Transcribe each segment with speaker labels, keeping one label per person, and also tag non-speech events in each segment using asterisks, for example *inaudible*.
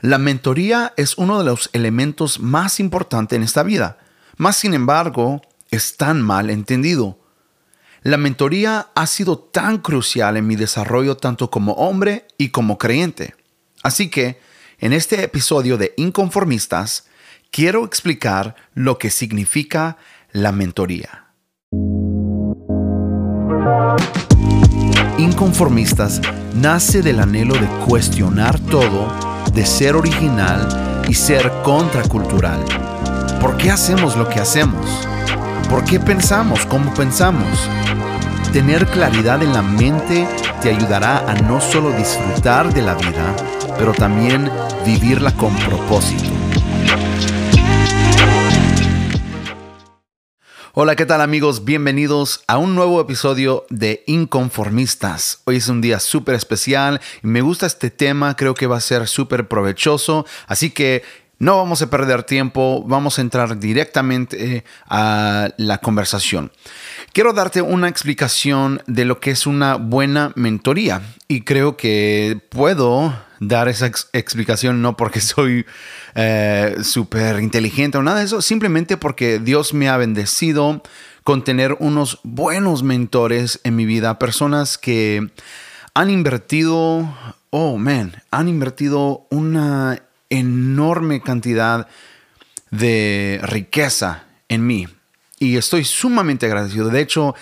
Speaker 1: La mentoría es uno de los elementos más importantes en esta vida, más sin embargo es tan mal entendido. La mentoría ha sido tan crucial en mi desarrollo tanto como hombre y como creyente. Así que, en este episodio de Inconformistas, quiero explicar lo que significa la mentoría. Inconformistas nace del anhelo de cuestionar todo, de ser original y ser contracultural. ¿Por qué hacemos lo que hacemos? ¿Por qué pensamos como pensamos? Tener claridad en la mente te ayudará a no solo disfrutar de la vida, pero también vivirla con propósito. Hola, ¿qué tal amigos? Bienvenidos a un nuevo episodio de Inconformistas. Hoy es un día súper especial y me gusta este tema, creo que va a ser súper provechoso, así que no vamos a perder tiempo, vamos a entrar directamente a la conversación. Quiero darte una explicación de lo que es una buena mentoría y creo que puedo dar esa explicación no porque *laughs* soy eh, súper inteligente o nada de eso, simplemente porque Dios me ha bendecido con tener unos buenos mentores en mi vida, personas que han invertido, oh man, han invertido una enorme cantidad de riqueza en mí. Y estoy sumamente agradecido. De hecho,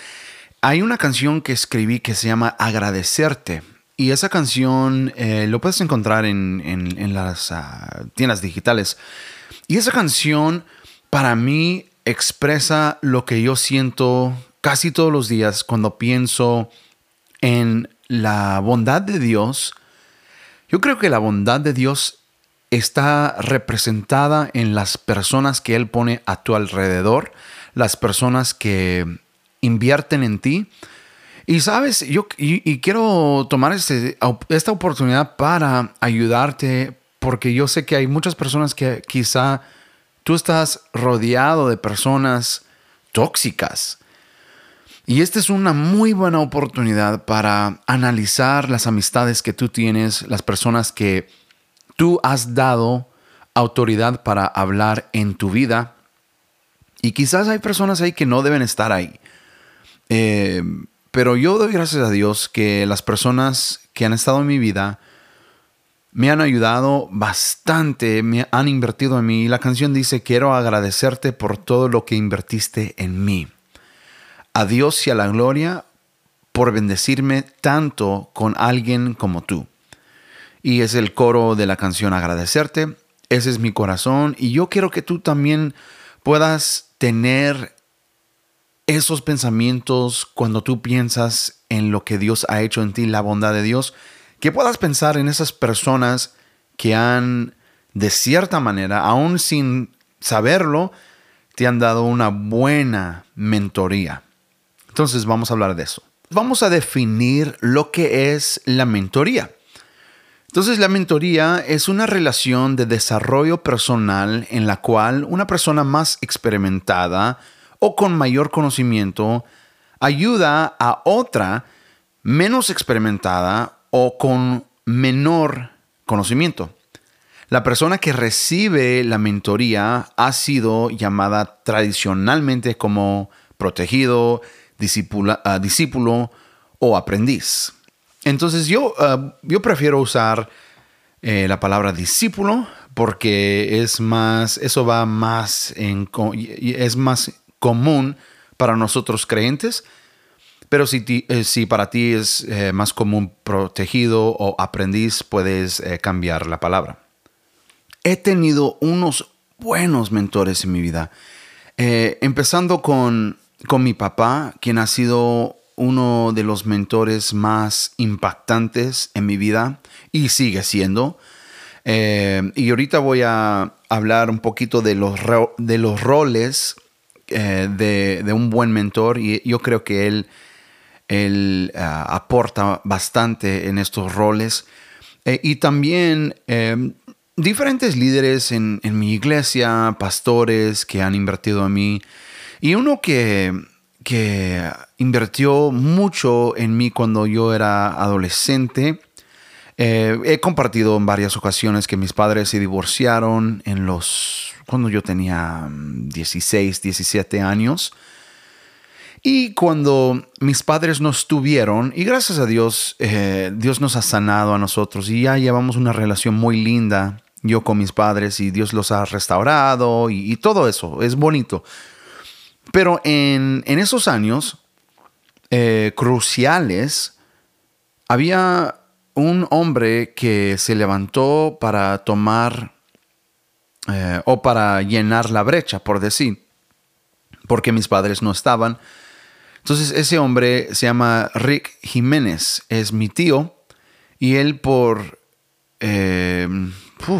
Speaker 1: hay una canción que escribí que se llama Agradecerte. Y esa canción eh, lo puedes encontrar en, las ah, tiendas digitales. Y esa canción para mí expresa lo que yo siento casi todos los días cuando pienso en la bondad de Dios. Yo creo que la bondad de Dios está representada en las personas que Él pone a tu alrededor, las personas que invierten en ti y sabes, yo y, quiero tomar este, esta oportunidad para ayudarte porque yo sé que hay muchas personas que quizá tú estás rodeado de personas tóxicas. Y esta es una muy buena oportunidad para analizar las amistades que tú tienes, las personas que tú has dado autoridad para hablar en tu vida. Y quizás hay personas ahí que no deben estar ahí. Eh, pero yo doy gracias a Dios que las personas que han estado en mi vida me han ayudado bastante, me han invertido en mí. Y la canción dice, quiero agradecerte por todo lo que invertiste en mí. A Dios y a la gloria por bendecirme tanto con alguien como tú. Y es el coro de la canción agradecerte. Ese es mi corazón y yo quiero que tú también puedas tener esos pensamientos cuando tú piensas en lo que Dios ha hecho en ti, la bondad de Dios, que puedas pensar en esas personas que han, de cierta manera, aún sin saberlo, te han dado una buena mentoría. Entonces vamos a hablar de eso. Vamos a definir lo que es la mentoría. Entonces la mentoría es una relación de desarrollo personal en la cual una persona más experimentada o con mayor conocimiento ayuda a otra menos experimentada o con menor conocimiento. La persona que recibe la mentoría ha sido llamada tradicionalmente como protegido, ah, discípulo o aprendiz. Entonces yo, ah, yo prefiero usar eh, la palabra discípulo porque es más, eso va más en, es más común para nosotros creyentes, pero si, eh, si para ti es eh, más común protegido o aprendiz, puedes eh, cambiar la palabra. He tenido unos buenos mentores en mi vida, empezando con, con mi papá, quien ha sido uno de los mentores más impactantes en mi vida y sigue siendo. y ahorita voy a hablar un poquito de los, de los roles eh, de, un buen mentor y yo creo que él, él ah, aporta bastante en estos roles. Eh, y también em, diferentes líderes en, mi iglesia, pastores que han invertido en mí. Y uno que, que invirtió mucho en mí cuando yo era adolescente Eh, he compartido en varias ocasiones que mis padres se divorciaron en los cuando yo tenía 16, mm, 17 años. Y cuando mis padres nos tuvieron, y gracias a Dios, eh, Dios nos ha sanado a nosotros y ya llevamos una relación muy linda, yo con mis padres, y Dios los ha restaurado y, todo eso, es bonito. Pero en, esos años eh, cruciales, había un hombre que se levantó para tomar eh, o para llenar la brecha, por decir, porque mis padres no estaban. Entonces ese hombre se llama Rick Jiménez, es mi tío, y él por, eh,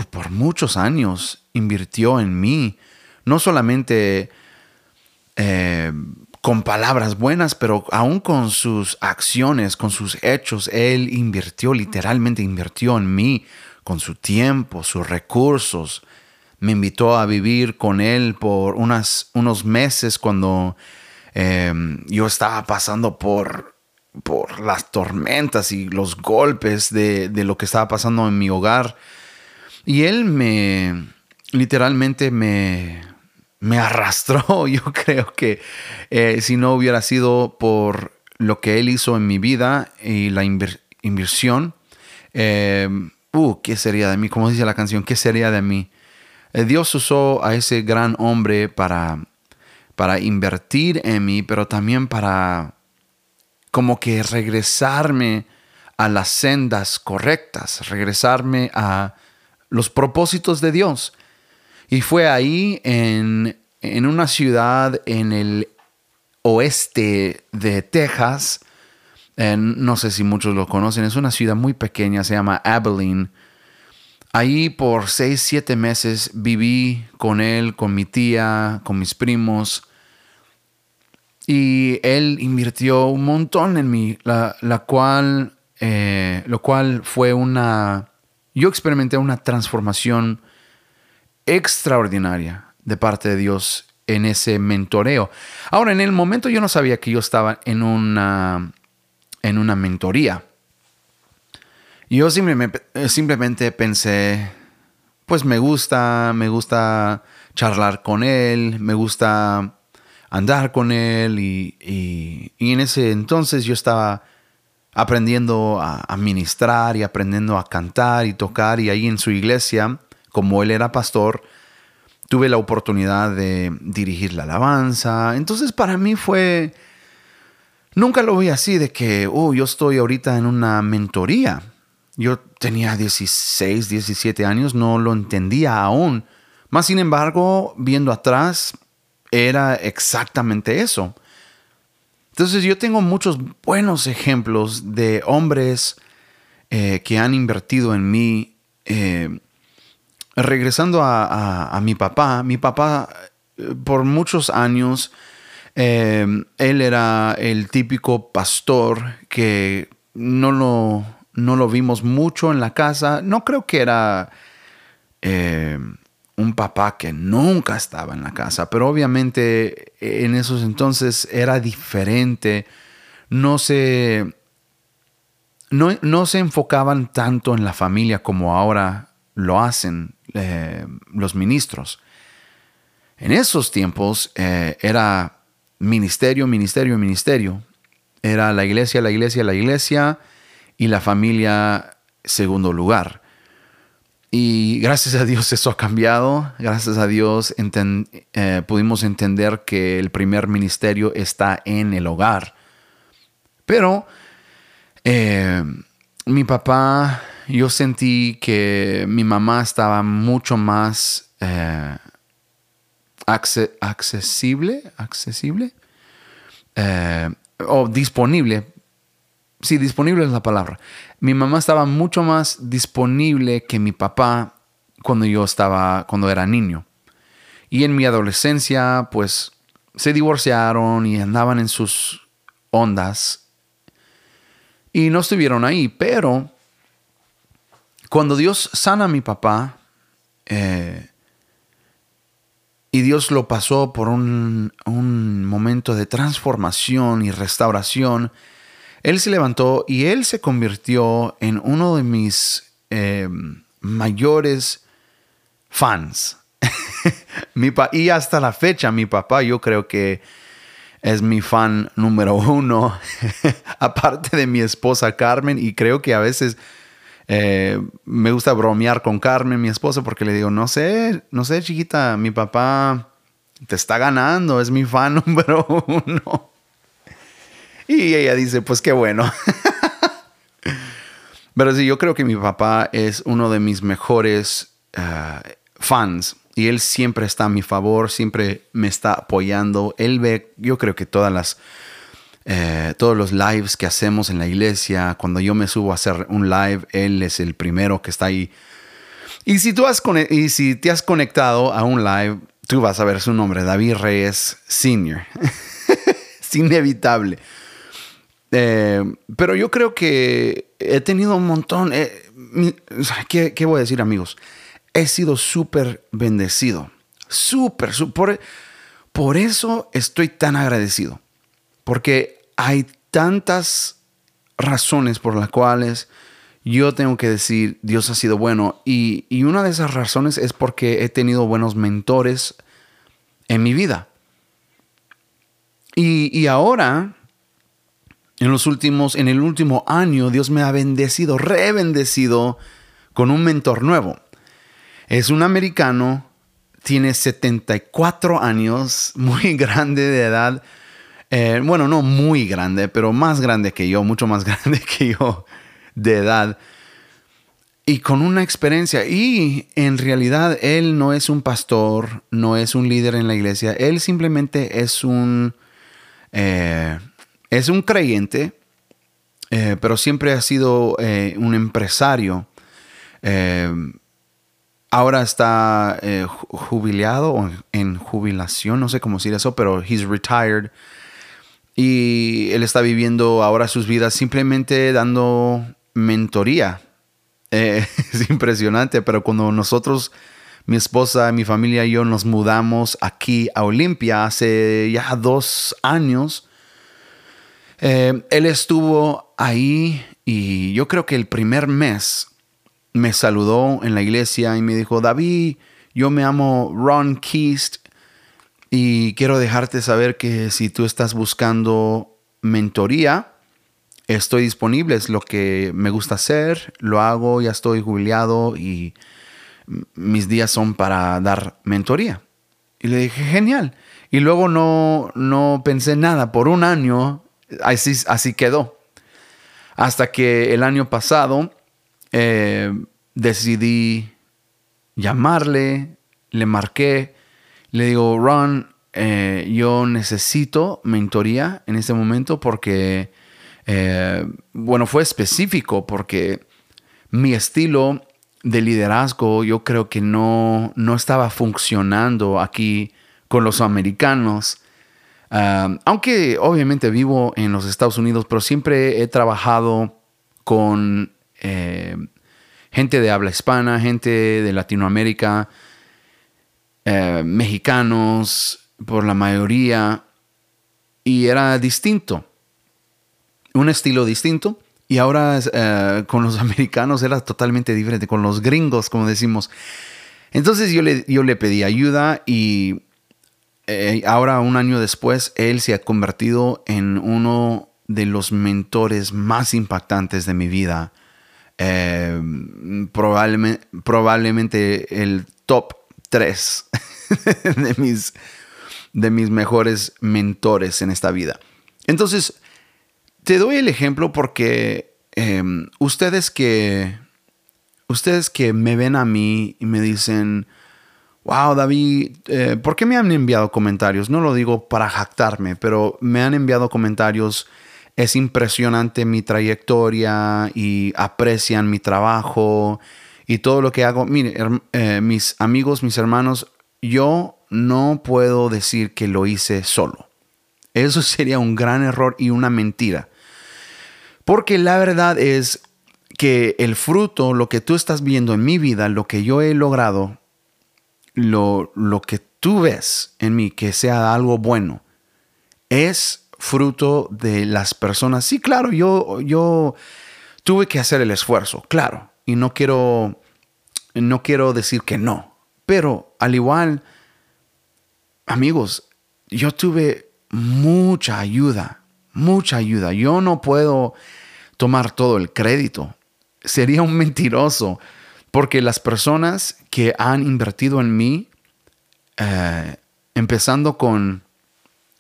Speaker 1: por muchos años invirtió en mí, no solamente eh, con palabras buenas, pero aún con sus acciones, con sus hechos, él invirtió, literalmente invirtió en mí, con su tiempo, sus recursos, me invitó a vivir con él por unas, unos meses cuando em, yo estaba pasando por, por las tormentas y los golpes de, lo que estaba pasando en mi hogar. Y él me, literalmente me, me arrastró. *laughs* Yo creo que eh, si no hubiera sido por lo que él hizo en mi vida y la inversión, em, uh, ¿qué sería de mí? Como dice la canción, ¿qué sería de mí? Eh, Dios usó a ese gran hombre para, para invertir en mí, pero también para como que regresarme a las sendas correctas, regresarme a los propósitos de Dios. Y fue ahí en, en una ciudad en el oeste de Texas, no sé si muchos lo conocen, es una ciudad muy pequeña, se llama Abilene, Ahí por seis, siete meses viví con él, con mi tía, con mis primos. Y él invirtió un montón en mí, la, cual, eh, lo cual fue una... Yo experimenté una transformación extraordinaria de parte de Dios en ese mentoreo. Ahora, en el momento yo no sabía que yo estaba en una, en una mentoría. Yo simplemente, eh, simplemente pensé, pues me gusta, me gusta charlar con él, me gusta andar con él y, en ese entonces yo estaba aprendiendo a, a, ministrar y aprendiendo a cantar y tocar y ahí en su iglesia, como él era pastor, tuve la oportunidad de dirigir la alabanza. Entonces para mí fue, nunca lo vi así de que, oh, yo estoy ahorita en una mentoría. Yo tenía 16, 17 años, no lo entendía aún. Más sin embargo, viendo atrás, era exactamente eso. Entonces yo tengo muchos buenos ejemplos de hombres eh, que han invertido en mí. Eh, regresando a, mi papá, mi papá eh, por muchos años, él era el típico pastor que no lo, no lo vimos mucho en la casa. No creo que era eh, un papá que nunca estaba en la casa, pero obviamente eh, en esos entonces era diferente. No se, no, se enfocaban tanto en la familia como ahora lo hacen eh, los ministros. En esos tiempos era ministerio, ministerio, ministerio. Era la iglesia, la iglesia, la iglesia y la familia segundo lugar. Y gracias a Dios eso ha cambiado. Gracias a Dios eh, pudimos entender que el primer ministerio está en el hogar. Pero eh, mi papá, yo sentí que mi mamá estaba mucho más eh, accesible, accesible o disponible sí, disponible es la palabra. Mi mamá estaba mucho más disponible que mi papá cuando yo estaba, cuando era niño. Y en mi adolescencia, pues, se divorciaron y andaban en sus ondas. Y no estuvieron ahí, pero cuando Dios sana a mi papá, eh, y Dios lo pasó por un, un momento de transformación y restauración, él se levantó y él se convirtió en uno de mis eh, mayores fans. *laughs* y hasta la fecha, mi papá, yo creo que es mi fan número uno, *laughs* aparte de mi esposa Carmen, y creo que a veces eh, me gusta bromear con Carmen, mi esposa, porque le digo, no sé, no sé, chiquita, mi papá te está ganando, es mi fan *laughs* número uno. Y ella dice, pues qué bueno. *laughs* Pero sí, yo creo que mi papá es uno de mis mejores ah, fans y él siempre está a mi favor, siempre me está apoyando. Él ve, yo creo que todas las, eh, todos los lives que hacemos en la iglesia, cuando yo me subo a hacer un live, él es el primero que está ahí. Y si, tú has y si te has conectado a un live, tú vas a ver su nombre, David Reyes Senior. *laughs* es inevitable. Eh, pero yo creo que he tenido un montón. Eh, ¿qué, ¿Qué voy a decir, amigos? he sido súper bendecido. Súper, súper. Por eso estoy tan agradecido. Porque hay tantas razones por las cuales yo tengo que decir Dios ha sido bueno. Y, una de esas razones es porque he tenido buenos mentores en mi vida. Y, y ahora, en los últimos, en el último año, Dios me ha bendecido, rebendecido con un mentor nuevo. Es un americano, tiene 74 años, *laughs* muy grande de edad. Eh, bueno, no muy grande, pero más grande que yo, mucho más *laughs* grande que yo de edad. Y con una experiencia. Y en realidad él no es un pastor, no es un líder en la iglesia. Él simplemente es un, eh, es un creyente, eh, pero siempre ha sido un empresario ahora está eh, jubilado o en jubilación, no sé cómo decir eso, pero he's retired. Y él está viviendo ahora sus vidas simplemente dando mentoría. Eh, *laughs* es impresionante, pero cuando nosotros, mi esposa, mi familia y yo nos mudamos aquí a Olimpia hace ya dos años, eh, él estuvo ahí y yo creo que el primer mes me saludó en la iglesia y me dijo, David, yo me amo Ron Keast y quiero dejarte saber que si tú estás buscando mentoría, estoy disponible, es lo que me gusta hacer, lo hago, ya estoy jubilado y mis días son para dar mentoría. Y le dije, genial. Y luego no, no pensé nada, por un año así, así quedó. Hasta que el año pasado eh, decidí llamarle, le marqué, le digo, Ron, eh, yo necesito mentoría en este momento porque, eh, bueno, fue específico porque mi estilo de liderazgo yo creo que no, no estaba funcionando aquí con los americanos. Aunque obviamente vivo en los Estados Unidos, pero siempre he trabajado con eh, gente de habla hispana, gente de Latinoamérica, eh, mexicanos, por la mayoría, y era distinto, un estilo distinto. Y ahora eh, con los *laughs* americanos era totalmente diferente, con los gringos, como decimos. Entonces yo le, yo le pedí ayuda y ahora, un año después, él se ha convertido en uno de los mentores más impactantes de mi vida eh, probablemente, probablemente el top 3 *laughs* de mis, de mis mejores mentores en esta vida. Entonces, te doy el ejemplo porque em, ustedes que ustedes que me ven a mí y me dicen, wow, David, eh, ¿por qué me han enviado comentarios? No lo digo para jactarme, pero me han enviado comentarios es impresionante mi trayectoria y aprecian mi trabajo y todo lo que hago. Mire, eh, mis amigos, mis hermanos, yo no puedo decir que lo hice solo. Eso *laughs* sería un gran error y una mentira. Porque la verdad es que el fruto, lo que tú estás viendo en mi vida, lo que yo he logrado, lo, lo que tú ves en mí, que sea algo bueno, es fruto de las personas. Sí, claro, yo, yo tuve que hacer el esfuerzo, claro, y no quiero, no quiero decir que no, pero al igual, amigos, yo tuve mucha ayuda, mucha ayuda. Yo no puedo tomar todo el crédito. Sería un mentiroso, porque las personas que han invertido en mí, eh, empezando con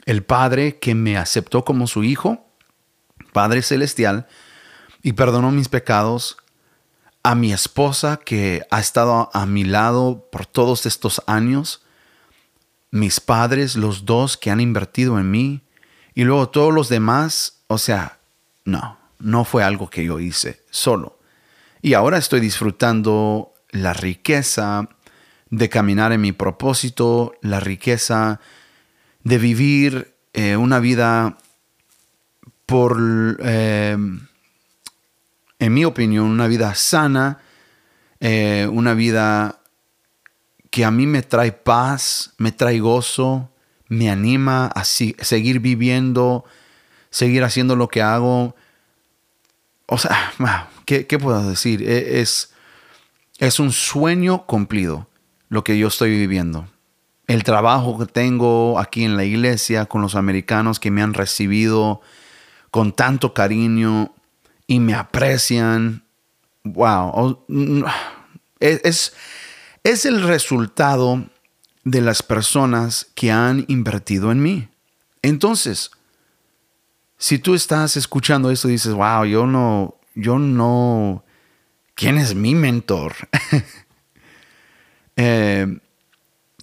Speaker 1: el Padre que me aceptó como su Hijo, Padre Celestial, y perdonó mis pecados, a mi esposa que ha estado a mi lado por todos estos años, mis padres, los dos que han invertido en mí, y luego todos los demás, o sea, no, no fue algo que yo hice solo. Y ahora estoy disfrutando la riqueza de caminar en mi propósito, la riqueza de vivir eh, una vida por, eh, en mi opinión, una vida sana, eh, una vida que a mí me trae paz, me trae gozo, me anima a seguir viviendo, seguir haciendo lo que hago. O sea, ¿qué, puedo decir? E, es, es un sueño cumplido lo que yo estoy viviendo el trabajo que tengo aquí en la iglesia con los americanos que me han recibido con tanto cariño y me aprecian. Wow. Es, es el resultado de las personas que han invertido en mí. Entonces, si tú estás escuchando esto y dices, wow, yo no, yo no, ¿quién es mi mentor? *laughs* eh,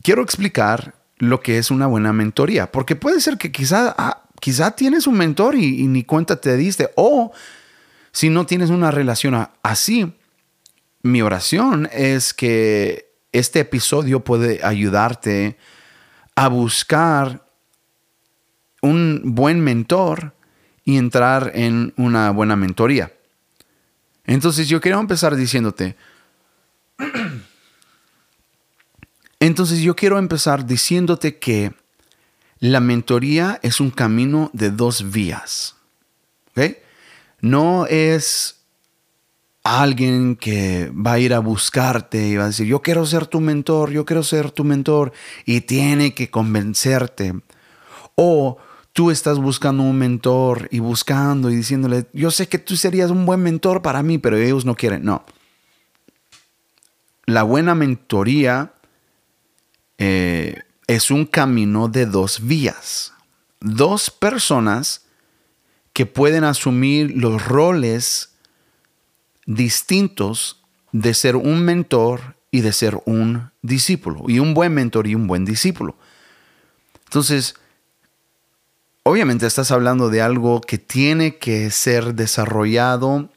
Speaker 1: quiero explicar lo que es una buena mentoría, porque puede ser que ah, quizá tienes un mentor y, ni cuenta te diste, o si no tienes una relación así, mi oración es que este episodio puede ayudarte a buscar un buen mentor y entrar en una buena mentoría. Entonces yo quiero empezar diciéndote, entonces yo quiero empezar diciéndote que la mentoría es un camino de dos vías. No es alguien que va a ir a buscarte y va a decir, yo quiero ser tu mentor, yo quiero ser tu mentor, y tiene que convencerte. O tú estás buscando un mentor y buscando y diciéndole, yo sé que tú serías un buen mentor para mí, pero ellos no quieren. No. La buena mentoría eh, es un camino de dos vías. Dos personas que pueden asumir los roles distintos de ser un mentor y de ser un discípulo. Y un buen mentor y un buen discípulo. Entonces, obviamente estás hablando de algo que tiene que ser desarrollado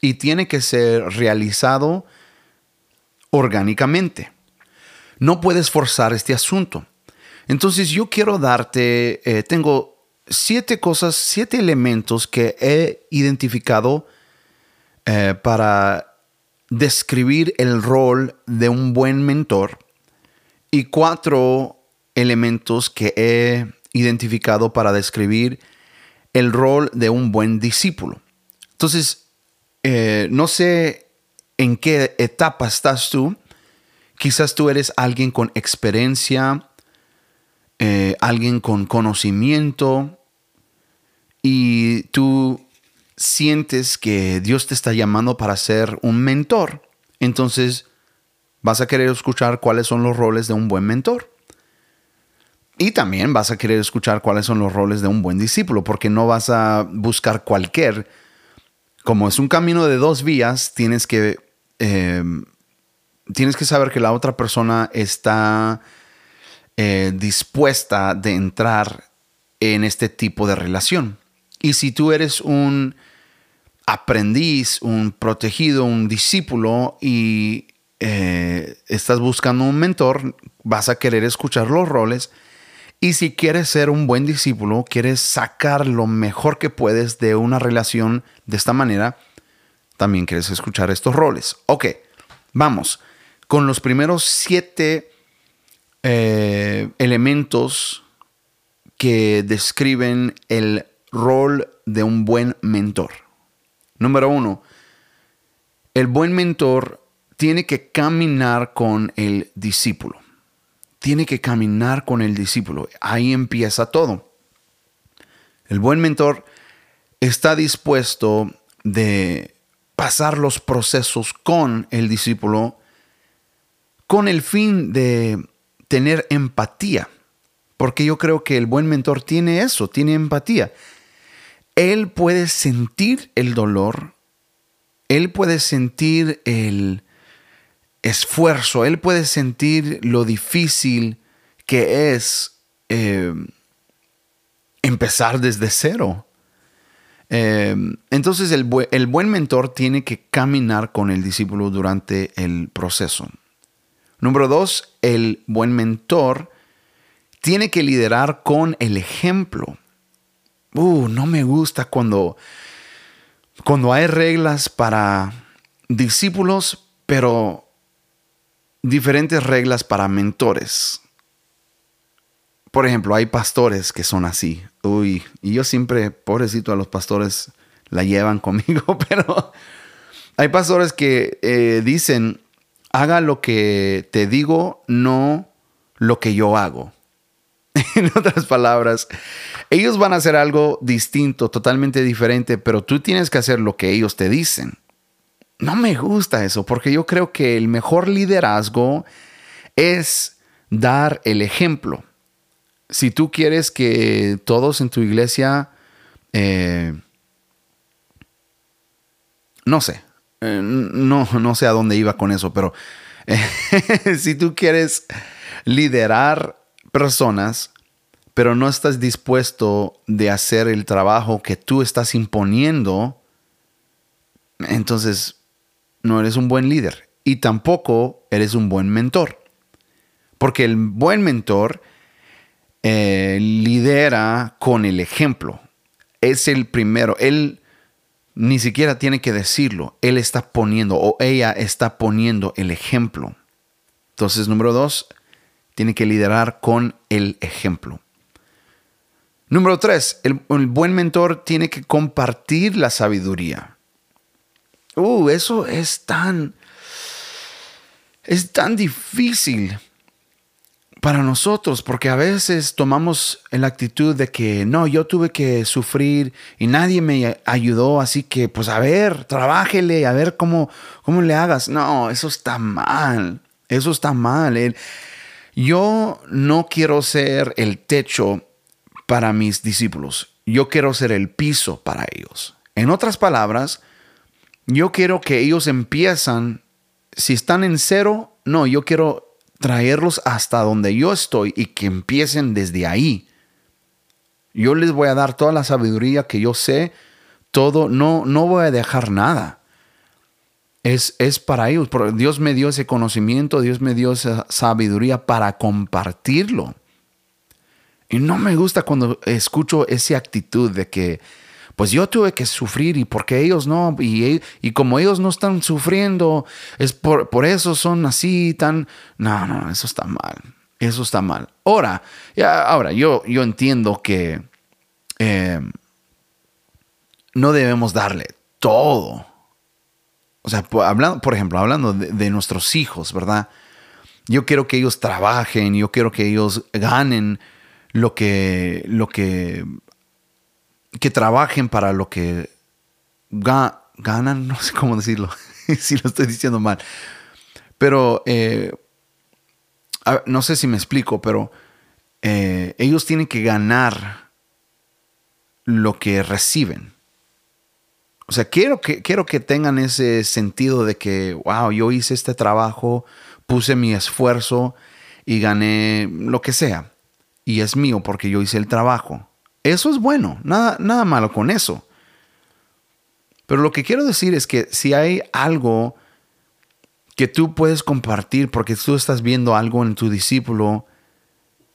Speaker 1: y tiene que ser realizado orgánicamente. No puedes forzar este asunto. Entonces yo quiero darte, eh, tengo siete cosas, siete elementos que he identificado eh, para describir el rol de un buen mentor y cuatro elementos que he identificado para describir el rol de un buen discípulo. Entonces, eh, no sé en qué etapa estás tú, Quizás tú eres alguien con experiencia, eh, alguien con conocimiento y tú sientes que Dios te está llamando para ser un mentor. Entonces vas a querer escuchar cuáles son los roles de un buen mentor. Y también vas a querer escuchar cuáles son los roles de un buen discípulo, porque no vas a buscar cualquier. Como es un camino de dos vías, tienes que eh, tienes que saber que la otra persona está eh, dispuesta de entrar en este tipo de relación. Y si tú eres un aprendiz, un protegido, un discípulo y eh, estás buscando un mentor, vas a querer escuchar los roles. Y si quieres ser un buen discípulo, quieres sacar lo mejor que puedes de una relación de esta manera, también quieres escuchar estos roles. Ok, vamos con los primeros siete eh, elementos que describen el rol de un buen mentor. Número uno, el buen mentor tiene que caminar con el discípulo. Tiene que caminar con el discípulo. Ahí empieza todo. El buen mentor está dispuesto de pasar los procesos con el discípulo con el fin de tener empatía. Porque yo creo que el buen mentor tiene eso, tiene empatía. Él puede sentir el dolor, él puede sentir el esfuerzo, él puede sentir lo difícil que es eh, empezar desde cero. Eh, entonces el, buen mentor tiene que caminar con el discípulo durante el proceso. Número dos, el buen mentor tiene que liderar con el ejemplo. Uh, no me gusta cuando, cuando hay reglas para discípulos, pero diferentes reglas para mentores. Por ejemplo, hay pastores que son así. Uy, y yo siempre, pobrecito a los pastores, la llevan *laughs* conmigo, pero hay pastores que eh, dicen, haga lo que te digo, no lo que yo hago. *laughs* en otras palabras, ellos van a hacer algo distinto, totalmente diferente, pero tú tienes que hacer lo que ellos te dicen. No me gusta eso, porque yo creo que el mejor liderazgo es dar el ejemplo. Si tú quieres que todos en tu iglesia, eh, no sé, eh, no, no sé a dónde iba con eso, pero *laughs* si tú quieres liderar personas, pero no estás dispuesto de hacer el trabajo que tú estás imponiendo, entonces no eres un buen líder y tampoco eres un buen mentor. Porque el buen mentor eh, lidera con el ejemplo. Es el primero. Él ni siquiera tiene que decirlo. Él está poniendo o ella está poniendo el ejemplo. Entonces, número dos, tiene que liderar con el ejemplo. Número tres, el, el buen mentor tiene que compartir la sabiduría. Uh, eso es tan, es tan difícil para nosotros, porque a veces tomamos la actitud de que no, yo tuve que sufrir y nadie me ayudó, así que pues a ver, trabájele, a ver cómo, cómo le hagas. No, eso está mal, eso está mal. yo no quiero ser el techo para mis discípulos, yo quiero ser el piso para ellos. En otras palabras, yo quiero que ellos empiezan, si están en cero, no, yo quiero traerlos hasta donde yo estoy y que empiecen desde ahí. Yo les voy a dar toda la sabiduría que yo sé, todo, no, no voy a dejar nada. Es, es para ellos. Dios me dio ese conocimiento, Dios me dio esa sabiduría para compartirlo. Y no me gusta cuando escucho esa actitud de que, pues yo tuve que sufrir y porque ellos no, y, y como ellos no están sufriendo, es por, por, eso son así tan... No, no, eso está mal, eso está mal. Ahora, ya, ahora yo, yo entiendo que eh, no debemos darle todo. O sea, hablando, por ejemplo, hablando de, de nuestros hijos, ¿verdad? Yo quiero que ellos trabajen, yo quiero que ellos ganen lo que, lo que que trabajen para lo que ganan, *laughs* no sé cómo decirlo, *laughs* si lo estoy diciendo mal. Pero eh, no sé si me explico, pero eh, ellos tienen que ganar lo que reciben. O sea, quiero que, quiero que tengan ese sentido de que, wow, yo hice este trabajo, puse mi esfuerzo y gané lo que sea. Y es mío porque yo hice el trabajo. Eso es bueno, nada, nada malo con eso. Pero lo que quiero decir es que si hay algo que tú puedes compartir porque tú estás viendo algo en tu discípulo,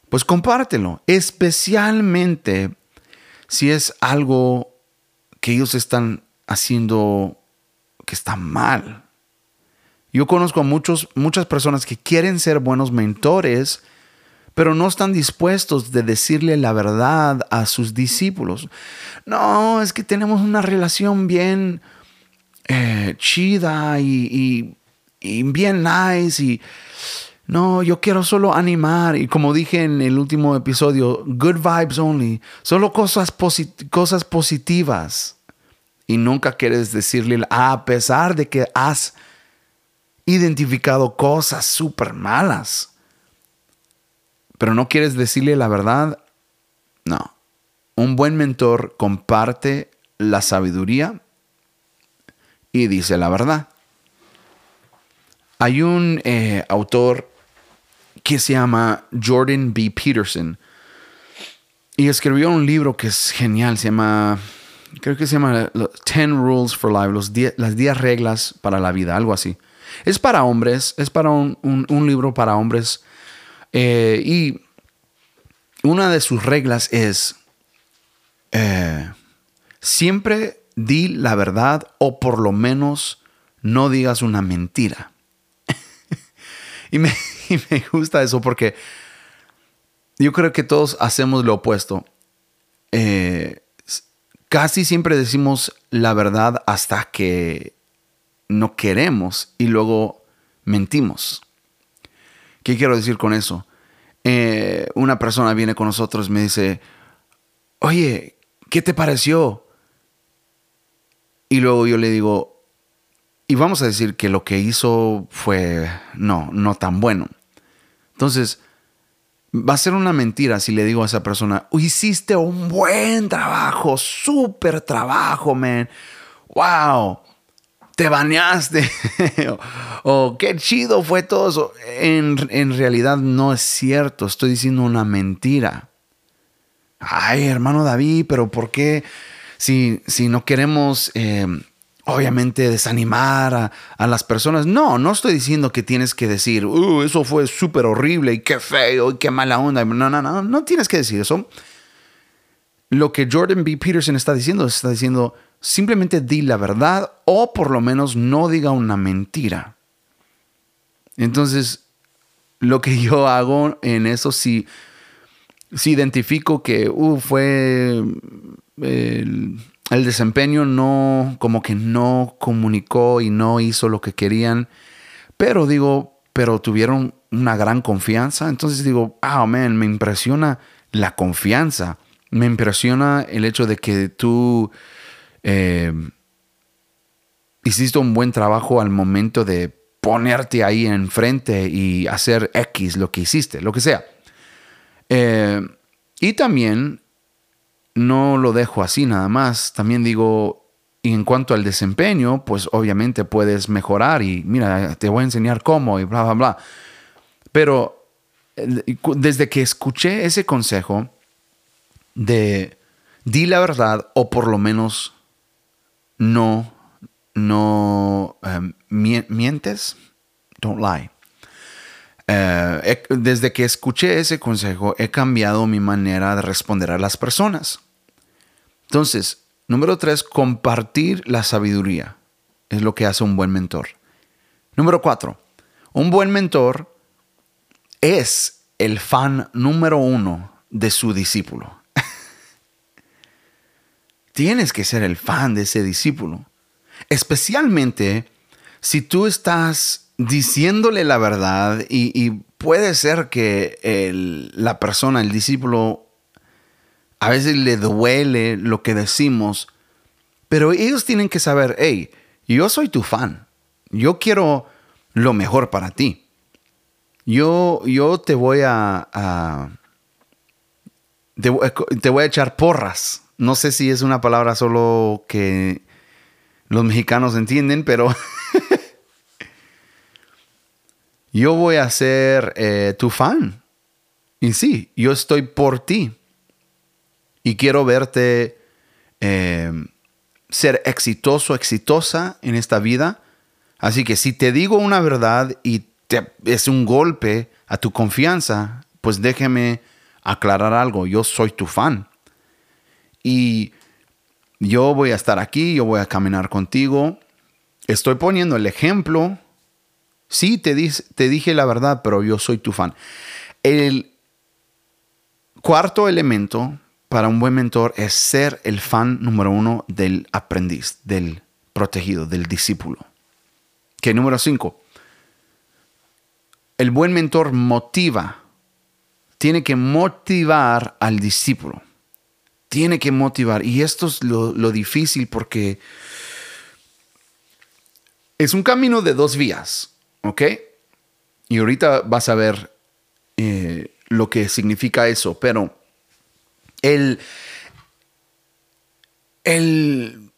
Speaker 1: pues compártelo. Especialmente si es algo que ellos están haciendo que está mal. Yo conozco a muchos, muchas personas que quieren ser buenos mentores, pero no están dispuestos de decirle la verdad a sus discípulos. No, es que tenemos una relación bien eh, chida y, bien nice y no, yo quiero solo animar y como dije en el último episodio, good vibes only, solo cosas, cosas positivas. Y nunca quieres decirle, a pesar de que has identificado cosas súper malas, pero no quieres decirle la verdad, no. Un buen mentor comparte la sabiduría y dice la verdad. Hay un eh, autor que se llama Jordan B. Peterson y escribió un libro que es genial, se llama, creo que se llama Ten Rules for Life, las 10 reglas para la vida, algo así. Es para hombres, es para un, libro para hombres. Eh, y una de sus reglas es, eh, siempre di la verdad o por lo menos no digas una mentira. *laughs* *laughs* y, me, gusta eso porque yo creo que todos hacemos lo opuesto. Eh, casi siempre decimos la verdad hasta que no queremos y luego mentimos. ¿Qué quiero decir con eso? Eh, una persona viene con nosotros y me dice, oye, ¿qué te pareció? Y luego yo le digo, y vamos a decir que lo que hizo fue, no, no tan bueno. Entonces, va a ser una mentira si le digo a esa persona, hiciste un buen trabajo, súper trabajo, man. Wow, te bañaste. *laughs* o, qué chido fue todo eso. En, en realidad no es cierto, estoy diciendo una mentira. Ay, hermano David, pero ¿por qué? si, no queremos, eh, obviamente, desanimar a, las personas. No, no estoy diciendo que tienes que decir, uh, eso fue súper horrible y qué feo y qué mala onda. No, no, no, no tienes que decir eso. Lo que Jordan B. Peterson está diciendo, está diciendo, simplemente di la verdad o por lo menos no diga una mentira. Entonces, lo que *laughs* yo hago en eso, si, si identifico que uh, fue el, desempeño no, como que no comunicó y no hizo lo que querían, pero digo, pero tuvieron una gran confianza. Entonces digo, ah, man, me impresiona la confianza. Me impresiona el hecho de que tú eh, hiciste un buen trabajo al momento de ponerte ahí enfrente y hacer X lo que hiciste, lo que sea. Eh, y también no lo dejo así nada más. También digo, y en cuanto al desempeño, pues obviamente puedes mejorar y mira, te voy a enseñar cómo y bla, bla, bla. Pero desde que escuché ese consejo de di la verdad o por lo menos no, no em, mientes, don't lie. Eh, desde que escuché ese consejo he cambiado mi manera de responder a las personas. Entonces, número tres, compartir la sabiduría es lo que hace un buen mentor. Número cuatro, un buen mentor es el fan número uno de su discípulo. Tienes que ser el fan de ese discípulo. Especialmente si tú estás diciéndole la verdad y, puede ser que la persona, el discípulo, a veces le duele lo que decimos, pero ellos tienen que saber, hey, yo soy tu fan, yo quiero lo mejor para ti. Yo, yo te voy a, te, voy a echar porras. No sé si es una palabra solo que los mexicanos entienden, pero *laughs* yo voy a ser eh, tu fan. Y sí, yo estoy por ti y quiero verte eh, ser exitoso, exitosa en esta vida. Así que si te digo una verdad y te, es un golpe a tu confianza, pues déjeme aclarar algo. Yo soy tu fan. Y yo voy a estar aquí, yo voy a caminar contigo. Estoy poniendo el ejemplo. Sí, te, dije la verdad, pero yo soy tu fan. El, cuarto elemento para un buen mentor es ser el fan número uno del aprendiz, del protegido, del discípulo. Que número cinco, el buen mentor motiva, tiene que motivar al discípulo. Tiene que motivar. Y esto es lo, difícil porque es un camino de dos vías, ¿ok? Y ahorita vas a ver eh, lo que significa eso, pero el, el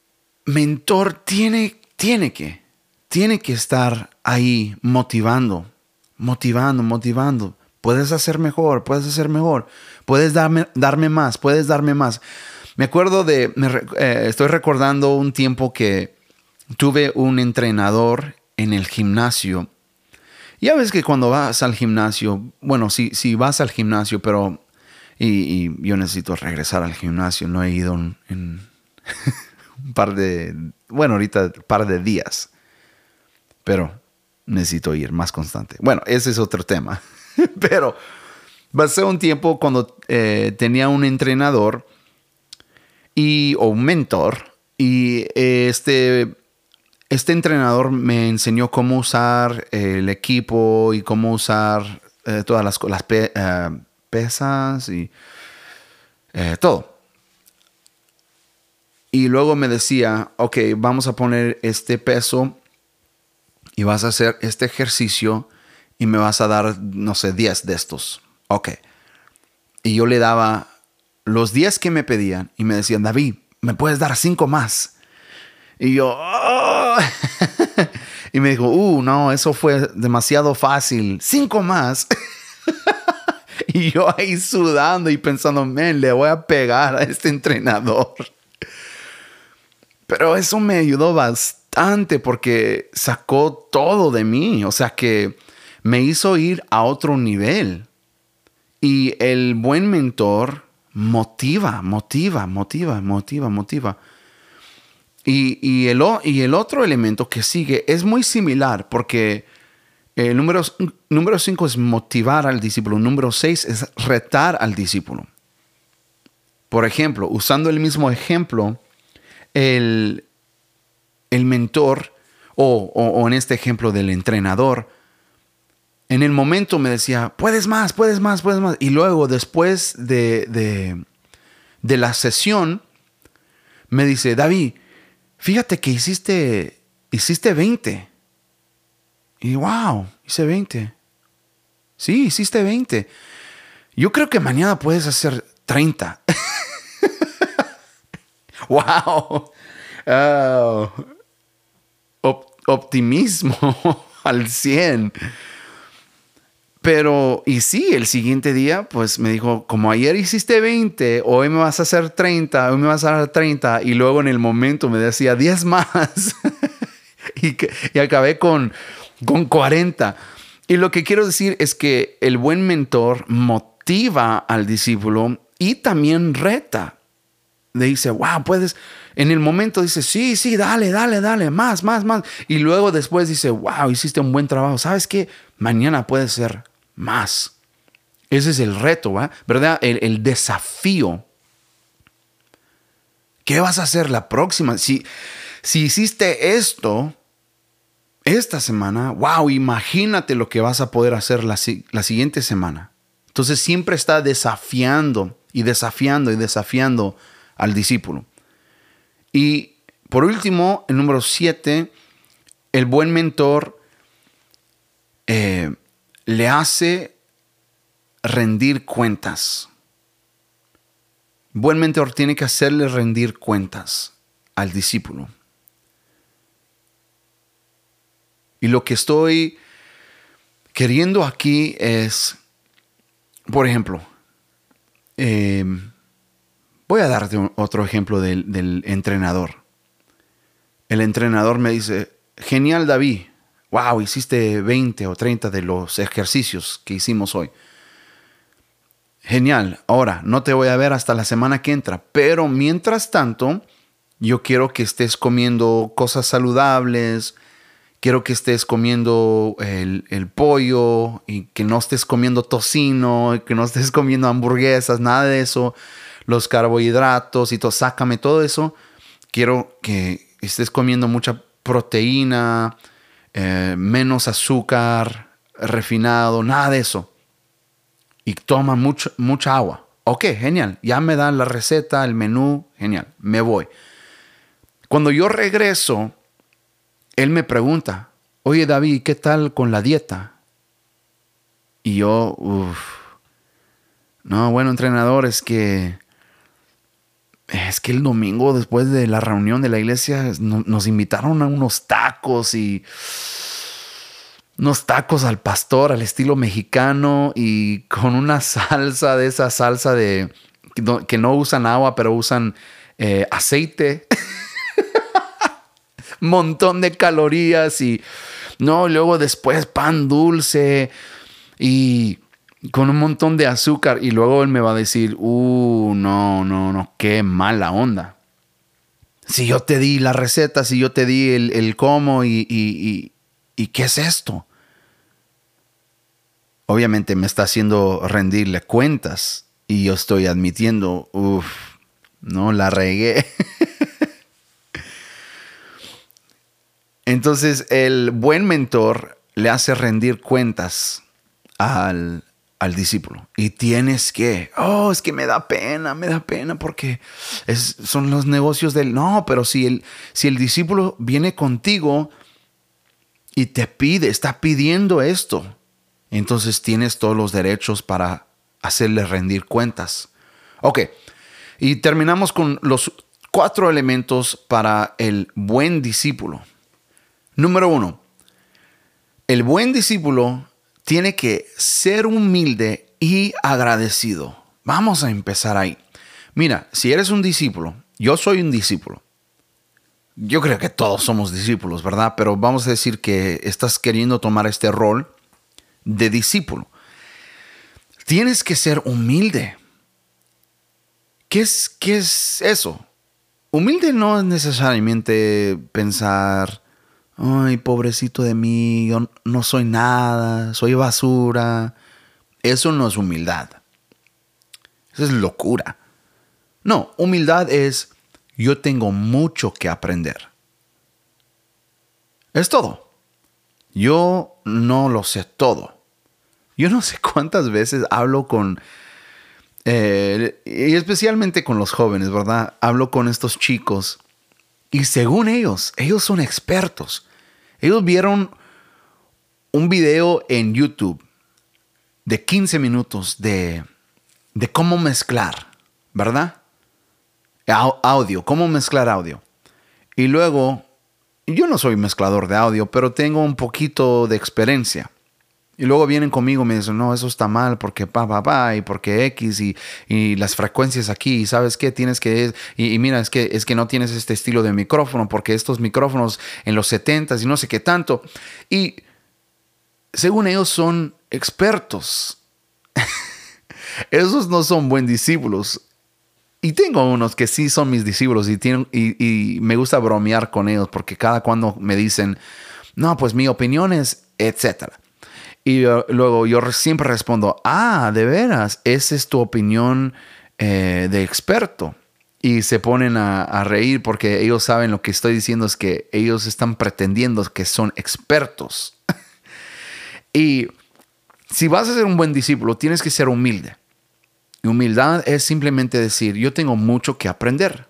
Speaker 1: mentor tiene, tiene que, tiene que estar ahí motivando, motivando, motivando. Puedes hacer mejor, puedes hacer mejor, puedes darme, darme más, puedes darme más. Me acuerdo de, eh, estoy recordando un tiempo que tuve un entrenador en el gimnasio. Ya ves que cuando vas al gimnasio, bueno, si, si vas al gimnasio, pero y, yo necesito regresar al gimnasio, no he ido en, en *laughs* un par de, bueno, ahorita un par de días, pero necesito ir más constante. Bueno, ese es otro tema. *laughs* Pero pasé un tiempo cuando eh, tenía un entrenador y, o un mentor y este, este entrenador me enseñó cómo usar el equipo y cómo usar eh, todas las, las eh, pesas y todo. Y luego me decía, ok, vamos a poner este peso y vas a hacer este ejercicio y me vas a dar, no sé, 10 de estos. Ok. Y yo le daba los 10 que me pedían y me decían, David, ¿me puedes dar 5 más? Y yo, oh". *laughs* y me dijo, uh, no, eso fue demasiado fácil. 5 más. *laughs* y yo ahí sudando y pensando, men, le voy a pegar a este entrenador. Pero eso me ayudó bastante porque sacó todo de mí, o sea que me hizo ir a otro nivel. Y el buen mentor motiva, motiva, motiva, motiva, motiva. Y, el, y el otro elemento que sigue es muy similar porque el número 5 es motivar al discípulo, número 6 es retar al discípulo. Por ejemplo, usando el mismo ejemplo, el, el mentor, o, en este ejemplo del entrenador, en el momento me decía, puedes más, puedes más, puedes más. Y luego, después de, de, de la sesión, me dice, David, fíjate que hiciste, hiciste 20. Y wow, hice 20. Sí, hiciste 20. Yo creo que mañana puedes hacer 30. *laughs* wow. Oh optimismo *laughs* al 100. Pero, y sí, el siguiente día, pues me dijo, como ayer hiciste 20, hoy me vas a hacer 30, hoy me vas a dar 30, y luego en el momento me decía 10 más, *laughs* y, y, acabé con, con 40. Y lo que quiero decir es que el buen mentor motiva al discípulo y también reta. Le dice, wow, puedes, en el momento dice, sí, sí, dale, dale, dale, más, más, más. Y luego después dice, wow, hiciste un buen trabajo. ¿Sabes qué? Mañana puede ser más. Ese es el reto, ¿verdad? El, desafío. ¿Qué vas a hacer la próxima? Si, si hiciste esto esta semana, wow, imagínate lo que vas a poder hacer la, la siguiente semana. Entonces siempre está desafiando y desafiando y desafiando al discípulo. Y por último, el número siete, el buen mentor eh, le hace rendir cuentas. Buen mentor tiene que hacerle rendir cuentas al discípulo. Y lo que estoy queriendo aquí es, por ejemplo, eh, Voy a darte otro ejemplo del, entrenador. El entrenador me dice, genial David, wow, hiciste 20 o 30 de los ejercicios que hicimos hoy. Genial, ahora no te voy a ver hasta la semana que entra, pero mientras tanto, yo quiero que estés comiendo cosas saludables, quiero que estés comiendo el, pollo y que no estés comiendo tocino, que no estés comiendo hamburguesas, nada de eso, los carbohidratos y todo, sácame todo eso. Quiero que estés comiendo mucha proteína, eh, menos azúcar refinado, nada de eso. Y toma mucho, mucha agua. Ok, genial. Ya me dan la receta, el menú, genial. Me voy. Cuando yo regreso, él me pregunta, oye David, ¿qué tal con la dieta? Y yo, uff, no, bueno, entrenador, es que es que el domingo después de la reunión de la iglesia nos invitaron a unos tacos y unos tacos al pastor al estilo mexicano y con una *laughs* salsa de esa salsa de que no usan agua pero usan eh, aceite. *laughs* Montón de calorías y no luego después pan dulce y con un montón de azúcar y luego él me va a decir, uh, no, no, no, qué mala onda. Si yo te di la receta, si yo te di el, cómo y, y, y, qué es esto. Obviamente me está haciendo rendirle cuentas y yo estoy admitiendo, uff, no, la regué. *laughs* Entonces el buen mentor le hace rendir cuentas al, al discípulo. Y tienes que, oh, es que me da pena, me da pena porque es, son los negocios del... No, pero si el, si el discípulo viene contigo y te pide, está pidiendo esto, entonces tienes todos los derechos para hacerle rendir cuentas. Ok, y terminamos con los cuatro elementos para el buen discípulo. Número uno, el buen discípulo tiene que ser humilde y agradecido. Vamos a empezar ahí. Mira, si eres un discípulo, yo soy un discípulo. Yo creo que todos somos discípulos, ¿verdad? Pero vamos a decir que estás queriendo tomar este rol de discípulo. Tienes que ser humilde. ¿Qué es, qué es eso? Humilde no es necesariamente pensar, ay, pobrecito de mí, yo no soy nada, soy basura. Eso no es humildad. Eso es locura. No, humildad es yo tengo mucho que aprender. Es todo. Yo no lo sé todo. Yo no sé cuántas veces hablo con, eh, y especialmente con los jóvenes, ¿verdad? Hablo con estos chicos y según ellos, ellos son expertos. Ellos vieron un video en YouTube de 15 minutos de, de cómo mezclar, ¿verdad? Audio, cómo mezclar audio. Y luego, yo no soy mezclador de audio, pero tengo un poquito de experiencia. Y luego vienen conmigo y me dicen, no, eso está mal porque pa, pa, pa, y porque X y, y las frecuencias aquí, y sabes qué, tienes que, y, y, mira, es que, es que no tienes este estilo de micrófono porque estos micrófonos en los 70 y no sé qué tanto. Y según ellos son expertos. *laughs* Esos no son buen discípulos. Y tengo unos que sí son mis discípulos y, tienen, y, y me gusta bromear con ellos porque cada cuando me dicen, no, pues mi opinión es, etcétera. Y luego yo siempre respondo, ah, de veras, esa es tu opinión eh, de experto. Y se ponen a, reír porque ellos saben lo que estoy diciendo es que ellos están pretendiendo que son expertos. *laughs* y si vas a ser un buen discípulo, tienes que ser humilde. Y humildad es simplemente decir, yo tengo mucho que aprender.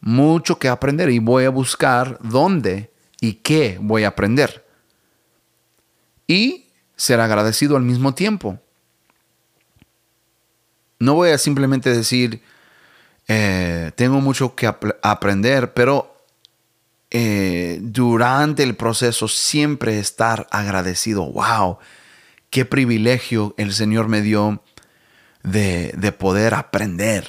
Speaker 1: Mucho que aprender y voy a buscar dónde y qué voy a aprender y ser agradecido al mismo tiempo. No voy a simplemente decir, eh, tengo mucho que aprender, pero eh, durante el proceso siempre estar agradecido. ¡Wow! ¡Qué privilegio el Señor me dio de, poder aprender!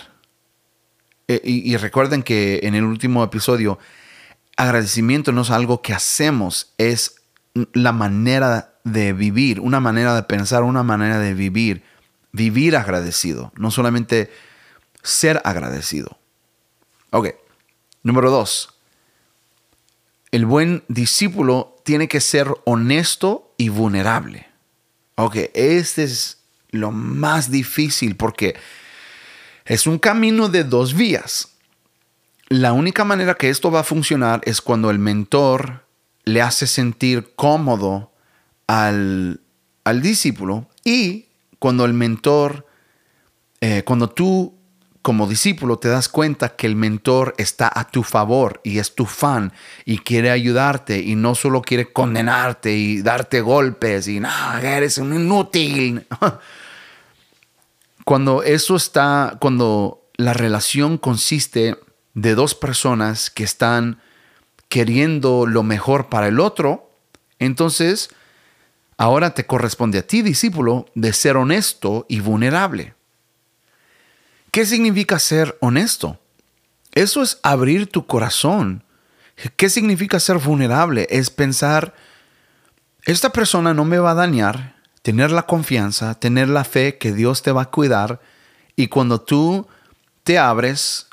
Speaker 1: Eh, y recuerden que en el último episodio, agradecimiento no es algo que hacemos, es la manera de vivir, una manera de pensar, una manera de vivir. Vivir agradecido, no solamente ser agradecido. Ok, número dos. El buen discípulo tiene que ser honesto y vulnerable. Ok, este es lo más difícil porque es un camino de dos vías. La única manera que esto va a funcionar es cuando el mentor le hace sentir cómodo al, discípulo y cuando el mentor, eh, cuando tú como discípulo te das cuenta que el mentor está a tu favor y es tu fan y quiere ayudarte y no solo quiere condenarte y darte golpes y no, eres un inútil. *laughs* Cuando eso está, cuando la relación consiste de dos personas que están queriendo lo mejor para el otro, entonces ahora te corresponde a ti, discípulo, de ser honesto y vulnerable. ¿Qué significa ser honesto? Eso es abrir tu corazón. ¿Qué significa ser vulnerable? Es pensar, esta persona no me va a dañar, tener la confianza, tener la fe que Dios te va a cuidar y cuando tú te abres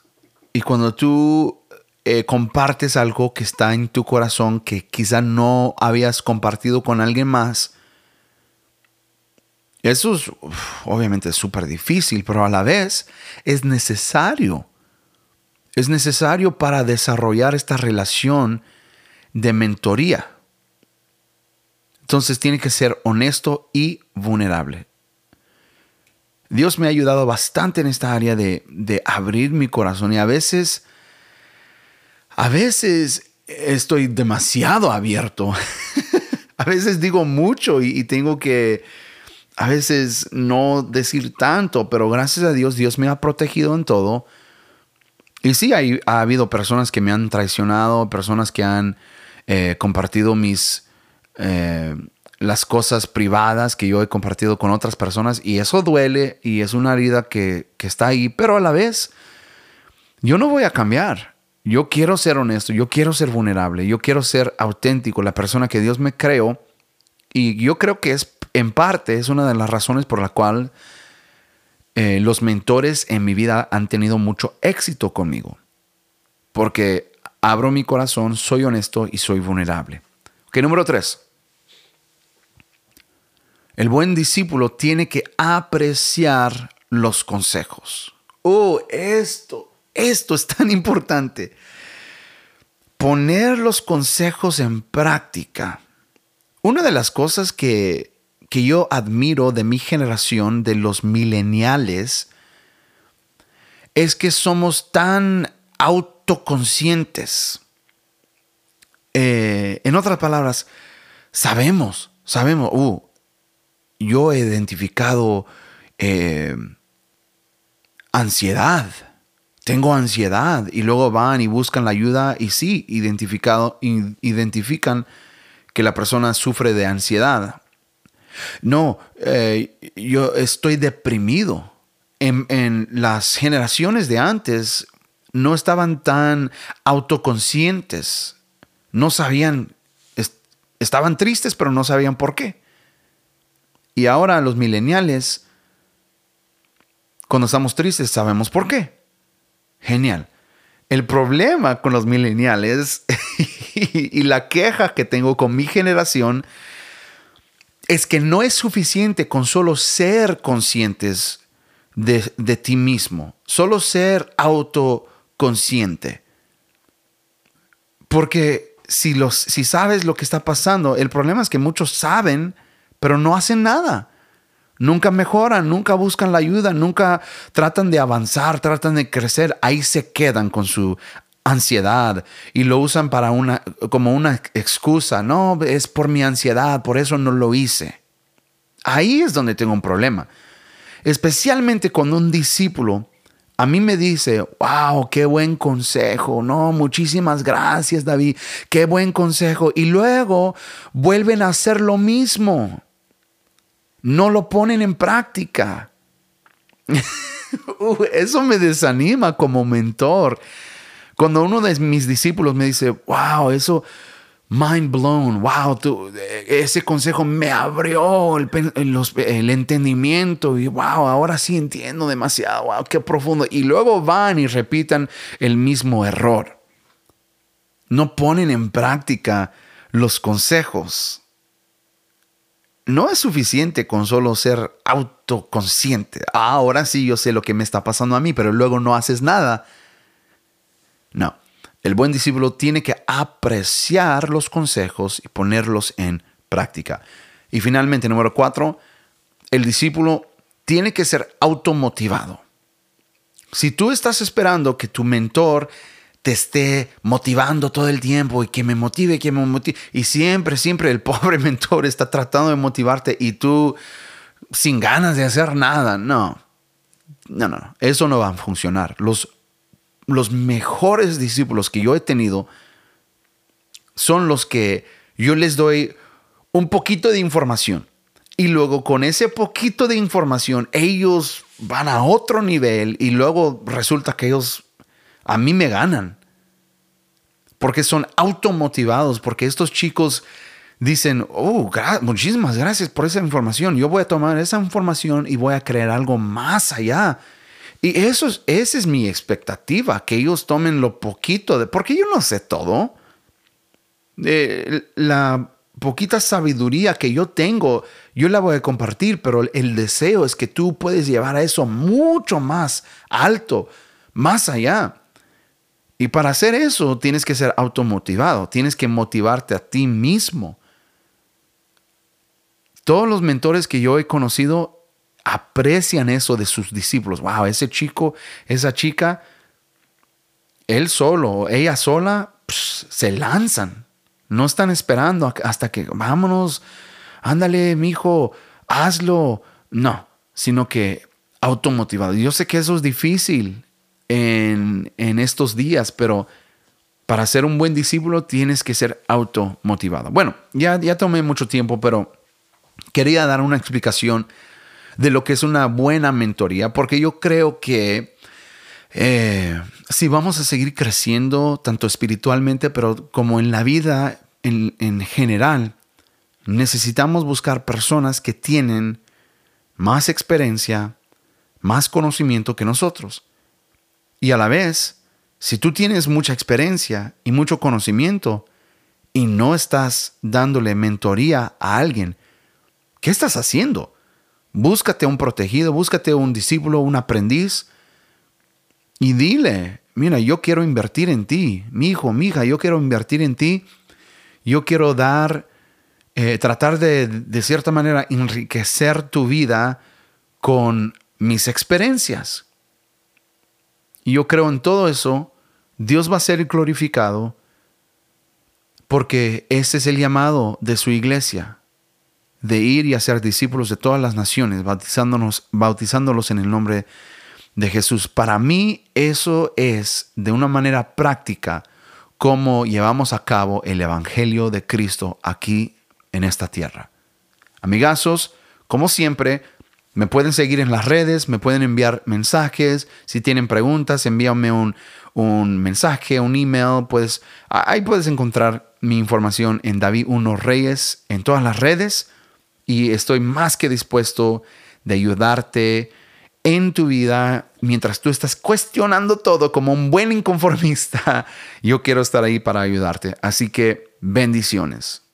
Speaker 1: y cuando tú eh, compartes algo que está en tu corazón que quizá no habías compartido con alguien más, eso es obviamente súper difícil, pero a la vez es necesario. Es necesario para desarrollar esta relación de mentoría. Entonces tiene que ser honesto y vulnerable. Dios me ha ayudado bastante en esta área de, abrir mi corazón y a veces, a veces estoy demasiado abierto. *laughs* a veces digo mucho y tengo que a veces no decir tanto, pero gracias a Dios, Dios me ha protegido en todo. Y sí, hay, ha habido personas que me han traicionado, personas que han eh, compartido mis... Eh, las cosas privadas que yo he compartido con otras personas y eso duele y es una herida que, que está ahí, pero a la vez yo no voy a cambiar. Yo quiero ser honesto, yo quiero ser vulnerable, yo quiero ser auténtico, la persona que Dios me creó y yo creo que es en parte es una de las razones por la cual eh, los mentores en mi vida han tenido mucho éxito conmigo. Porque abro mi corazón, soy honesto y soy vulnerable. Ok, número tres. El buen discípulo tiene que apreciar los consejos. Oh, esto, esto es tan importante. Poner los consejos en práctica. Una de las cosas que que yo admiro de mi generación, de los mileniales, es que somos tan autoconscientes. Eh, en otras palabras, sabemos, sabemos, uh, yo he identificado eh, ansiedad, tengo ansiedad y luego van y buscan la ayuda y sí, identificado, identifican que la persona sufre de ansiedad. No, eh, yo estoy deprimido. En, las generaciones de antes no estaban tan autoconscientes. No sabían, estaban tristes, pero no sabían por qué. Y ahora los millennials, cuando estamos tristes, sabemos por qué. Genial. El problema con los millennials *laughs* y la queja que tengo con mi generación es que no es suficiente con solo ser conscientes de, ti mismo, solo ser autoconsciente. Porque si, los, si sabes lo que está pasando, el problema es que muchos saben, pero no hacen nada. Nunca mejoran, nunca buscan la ayuda, nunca tratan de avanzar, tratan de crecer. Ahí se quedan con su ansiedad y lo usan para una como una excusa, no, es por mi ansiedad, por eso no lo hice. Ahí es donde tengo un problema. Especialmente cuando un discípulo a mí me dice, wow, qué buen consejo, no, muchísimas gracias David, qué buen consejo. Y luego vuelven a hacer lo mismo. No lo ponen en práctica. *laughs* Uh, eso me desanima como mentor. Cuando uno de mis discípulos me dice, wow, eso, mind blown, wow, ese consejo me abrió el, el, entendimiento y wow, ahora sí entiendo demasiado, wow, qué profundo. Y luego van y repitan el mismo error. No ponen en práctica los consejos. No es suficiente con solo ser autoconsciente. Ah, ahora sí yo sé lo que me está pasando a mí, pero luego no haces nada. No, el buen discípulo tiene que apreciar los consejos y ponerlos en práctica. Y finalmente, número cuatro, el discípulo tiene que ser automotivado. Si tú estás esperando que tu mentor te esté motivando todo el tiempo y que me motive, que me motive, y siempre, siempre el *laughs* pobre mentor está tratando de motivarte y tú sin ganas de hacer nada, no. No, no. Eso no va a funcionar. Los, los mejores discípulos que yo he tenido son los que yo les doy un poquito de información. Y luego con ese poquito de información, ellos van a otro nivel y luego resulta que ellos a mí me ganan. Porque son automotivados, porque estos chicos dicen, oh, muchísimas gracias por esa información. Yo voy a tomar esa información y voy a crear algo más allá. Y eso es, esa es mi expectativa, que ellos tomen lo poquito de, porque yo no sé todo. Eh, la poquita sabiduría que yo tengo, yo la voy a compartir, pero el deseo es que tú puedes llevar a eso mucho más alto, más allá. Y para hacer eso tienes que ser automotivado, tienes que motivarte a ti mismo. Todos los mentores que yo he conocido aprecian eso de sus discípulos. Wow, ese chico, esa chica, él solo, ella sola, se lanzan no están esperando hasta que vámonos, ándale, mi hijo, hazlo. No, sino que automotivado. Yo sé que eso es difícil en, en estos días, pero para ser un buen discípulo tienes que ser automotivado. Bueno, ya, ya tomé mucho tiempo, pero quería dar una explicación de lo que es una buena mentoría, porque yo creo que eh, si vamos a seguir creciendo, tanto espiritualmente, pero como en la vida en, en general, necesitamos buscar personas que tienen más experiencia, más conocimiento que nosotros. Y a la vez, si tú tienes mucha experiencia y mucho conocimiento y no estás dándole mentoría a alguien, ¿qué estás haciendo? Búscate un protegido, búscate un discípulo, un aprendiz y dile, mira, yo quiero invertir en ti, mi hijo, mi hija, yo quiero invertir en ti, yo quiero dar, eh, tratar de, de cierta manera, enriquecer tu vida con mis experiencias. Y yo creo en todo eso, Dios va a ser glorificado porque ese es el llamado de su iglesia, de ir y hacer discípulos de todas las naciones, bautizándonos, bautizándolos en el nombre de Jesús. Para mí eso es de una manera práctica cómo llevamos a cabo el Evangelio de Cristo aquí en esta tierra. Amigazos, como siempre, me pueden seguir en las redes, me pueden enviar mensajes. Si tienen preguntas, envíame un, un mensaje, un email. Pues ahí puedes encontrar mi información en David Uno Reyes en todas las redes. Y estoy más que dispuesto de ayudarte en tu vida mientras tú estás cuestionando todo como un buen inconformista. *laughs* Yo quiero estar ahí para ayudarte. Así que bendiciones.